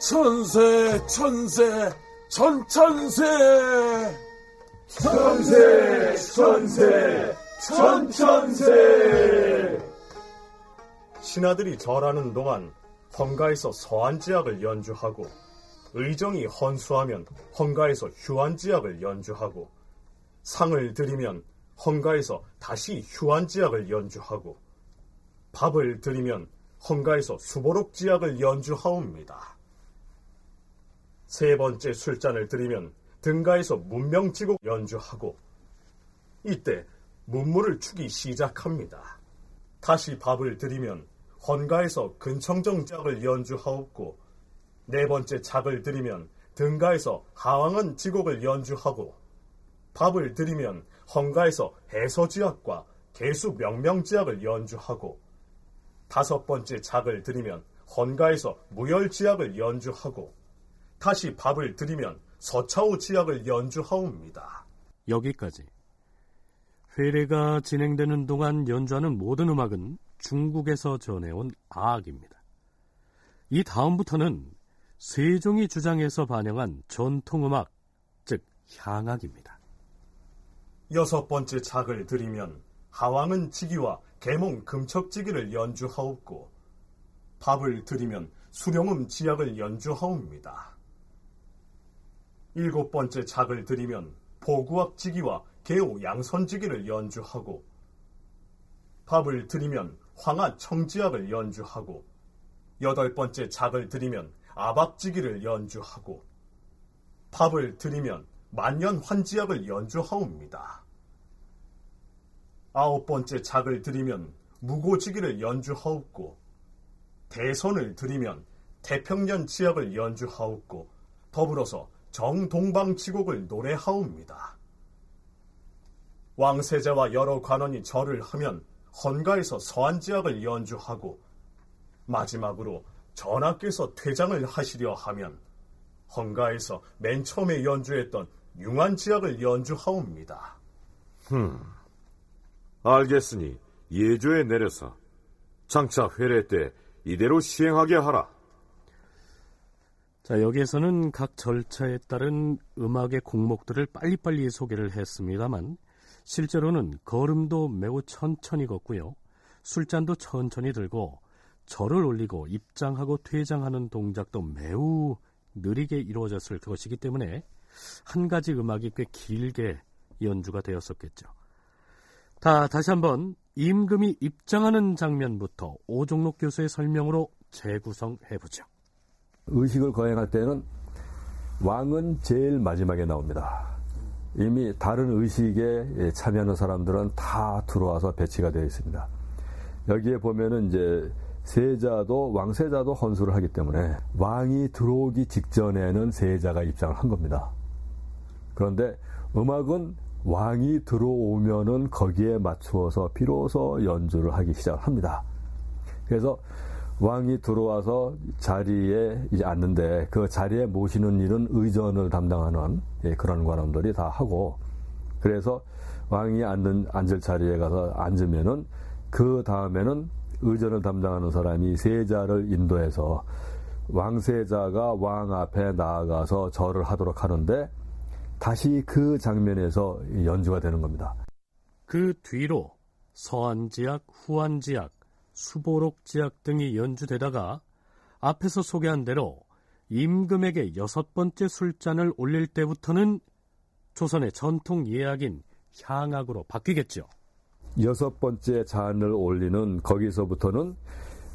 천세 천세 천천세 천세 천세 천천세 신하들이 절하는 동안 헝가에서 서안지악을 연주하고 의정이 헌수하면 헝가에서 휴안지악을 연주하고 상을 드리면 헝가에서 다시 휴안지악을 연주하고 밥을 드리면 헝가에서 수보록지악을 연주하옵니다. 세 번째 술잔을 드리면 등가에서 문명지곡 연주하고 이때 문물을 추기 시작합니다. 다시 밥을 드리면 헌가에서 근청정작을 연주하옵고 네 번째 작을 드리면 등가에서 하왕은 지곡을 연주하고 밥을 드리면 헌가에서 해서지악과 개수 명명지악을 연주하고 다섯 번째 작을 드리면 헌가에서 무열지악을 연주하고 다시 밥을 드리면 서차후 지악을 연주하옵니다. 여기까지. 회례가 진행되는 동안 연주하는 모든 음악은 중국에서 전해온 아악입니다. 이 다음부터는 세종이 주장해서 반영한 전통음악, 즉 향악입니다. 여섯 번째 작을 드리면 하왕은 지기와 계몽 금척지기를 연주하옵고 밥을 드리면 수령음 지약을 연주하옵니다. 일곱 번째 작을 드리면 보구악 지기와 개호 양선지기를 연주하고 밥을 드리면 황하 청지악을 연주하고 여덟 번째 작을 드리면 아박지기를 연주하고 밥을 드리면 만년 환지악을 연주하옵니다. 아홉 번째 작을 드리면 무고지기를 연주하옵고 대선을 드리면 태평년 지악을 연주하옵고 더불어서 정동방치곡을 노래하옵니다. 왕세자와 여러 관원이 절을 하면 헌가에서 서안지악을 연주하고 마지막으로 전하께서 퇴장을 하시려 하면 헌가에서 맨 처음에 연주했던 융안지악을 연주하옵니다. 흠, 알겠으니 예조에 내려서 장차 회례 때 이대로 시행하게 하라. 자, 여기에서는 각 절차에 따른 음악의 곡목들을 빨리빨리 소개를 했습니다만 실제로는 걸음도 매우 천천히 걷고요. 술잔도 천천히 들고 절을 올리고 입장하고 퇴장하는 동작도 매우 느리게 이루어졌을 것이기 때문에 한 가지 음악이 꽤 길게 연주가 되었었겠죠. 다 다시 한번 임금이 입장하는 장면부터 오종록 교수의 설명으로 재구성해 보죠. 의식을 거행할 때는 왕은 제일 마지막에 나옵니다. 이미 다른 의식에 참여하는 사람들은 다 들어와서 배치가 되어 있습니다. 여기에 보면은 이제 세자도 왕세자도 헌수를 하기 때문에 왕이 들어오기 직전에는 세자가 입장을 한 겁니다. 그런데 음악은 왕이 들어오면은 거기에 맞추어서 비로소 연주를 하기 시작합니다. 그래서 왕이 들어와서 자리에 이제 앉는데 그 자리에 모시는 일은 의전을 담당하는 예, 그런 관원들이 다 하고 그래서 왕이 앉는 앉을 자리에 가서 앉으면은 그 다음에는 의전을 담당하는 사람이 세자를 인도해서 왕세자가 왕 앞에 나아가서 절을 하도록 하는데 다시 그 장면에서 연주가 되는 겁니다. 그 뒤로 서안지약, 후안지약, 수보록지약 등이 연주되다가 앞에서 소개한 대로 임금에게 여섯 번째 술잔을 올릴 때부터는 조선의 전통 예약인 향악으로 바뀌겠죠. 여섯 번째 잔을 올리는 거기서부터는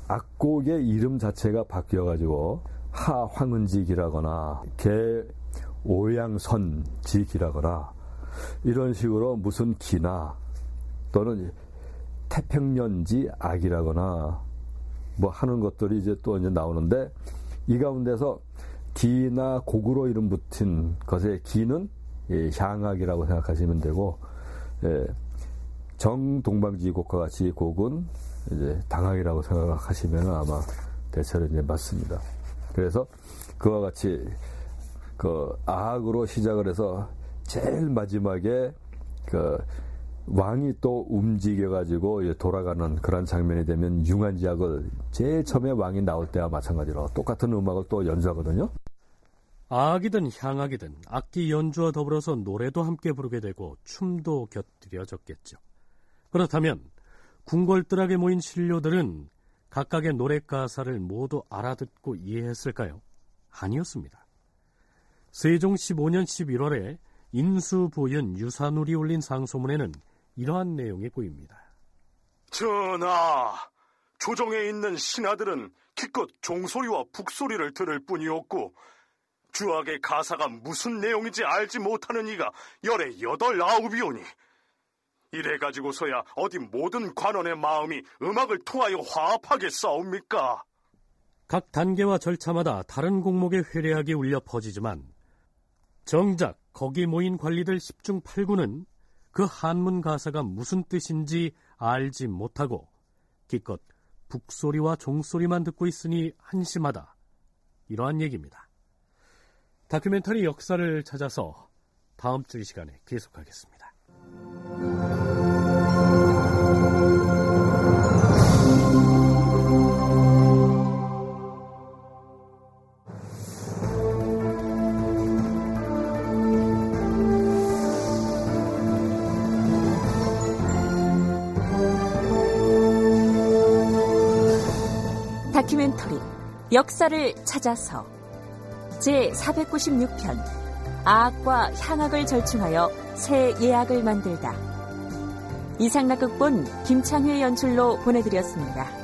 악곡의 이름 자체가 바뀌어가지고 하황은직이라거나 개 오양선직이라거나 이런 식으로 무슨 기나 또는 태평년지 악이라거나 뭐 하는 것들이 이제 또 이제 나오는데 이 가운데서 기나 곡으로 이름 붙인 것의 기는 예, 향악이라고 생각하시면 되고 예, 정동방지 곡과 같이 곡은 이제 당악이라고 생각하시면 아마 대체로 이제 맞습니다. 그래서 그와 같이 그 아악으로 시작을 해서 제일 마지막에 그 왕이 또 움직여가지고 돌아가는 그런 장면이 되면 융한지악을 제일 처음에 왕이 나올 때와 마찬가지로 똑같은 음악을 또 연주하거든요. 악이든 향악이든 악기 연주와 더불어서 노래도 함께 부르게 되고 춤도 곁들여졌겠죠. 그렇다면 궁궐들에게 모인 신료들은 각각의 노래 가사를 모두 알아듣고 이해했을까요? 아니었습니다. 세종 15년 11월에 인수부윤 유산울이 올린 상소문에는 이러한 내용이 보입니다. 전하, 조정에 있는 신하들은 기껏 종소리와 북소리를 들을 뿐이었고 주악의 가사가 무슨 내용인지 알지 못하는 이가 열에 여덟 아홉이오니 이래가지고서야 어디 모든 관원의 마음이 음악을 통하여 화합하게 싸웁니까? 각 단계와 절차마다 다른 공목의 회례악이 울려 퍼지지만 정작 거기 모인 관리들 10중 8구는 그 한문 가사가 무슨 뜻인지 알지 못하고 기껏 북소리와 종소리만 듣고 있으니 한심하다. 이러한 얘기입니다. 다큐멘터리 역사를 찾아서 다음 주 이 시간에 계속하겠습니다. 역사를 찾아서 제 496편 아악과 향악을 절충하여 새 예악을 만들다 이상락 극본 김창회 연출로 보내드렸습니다.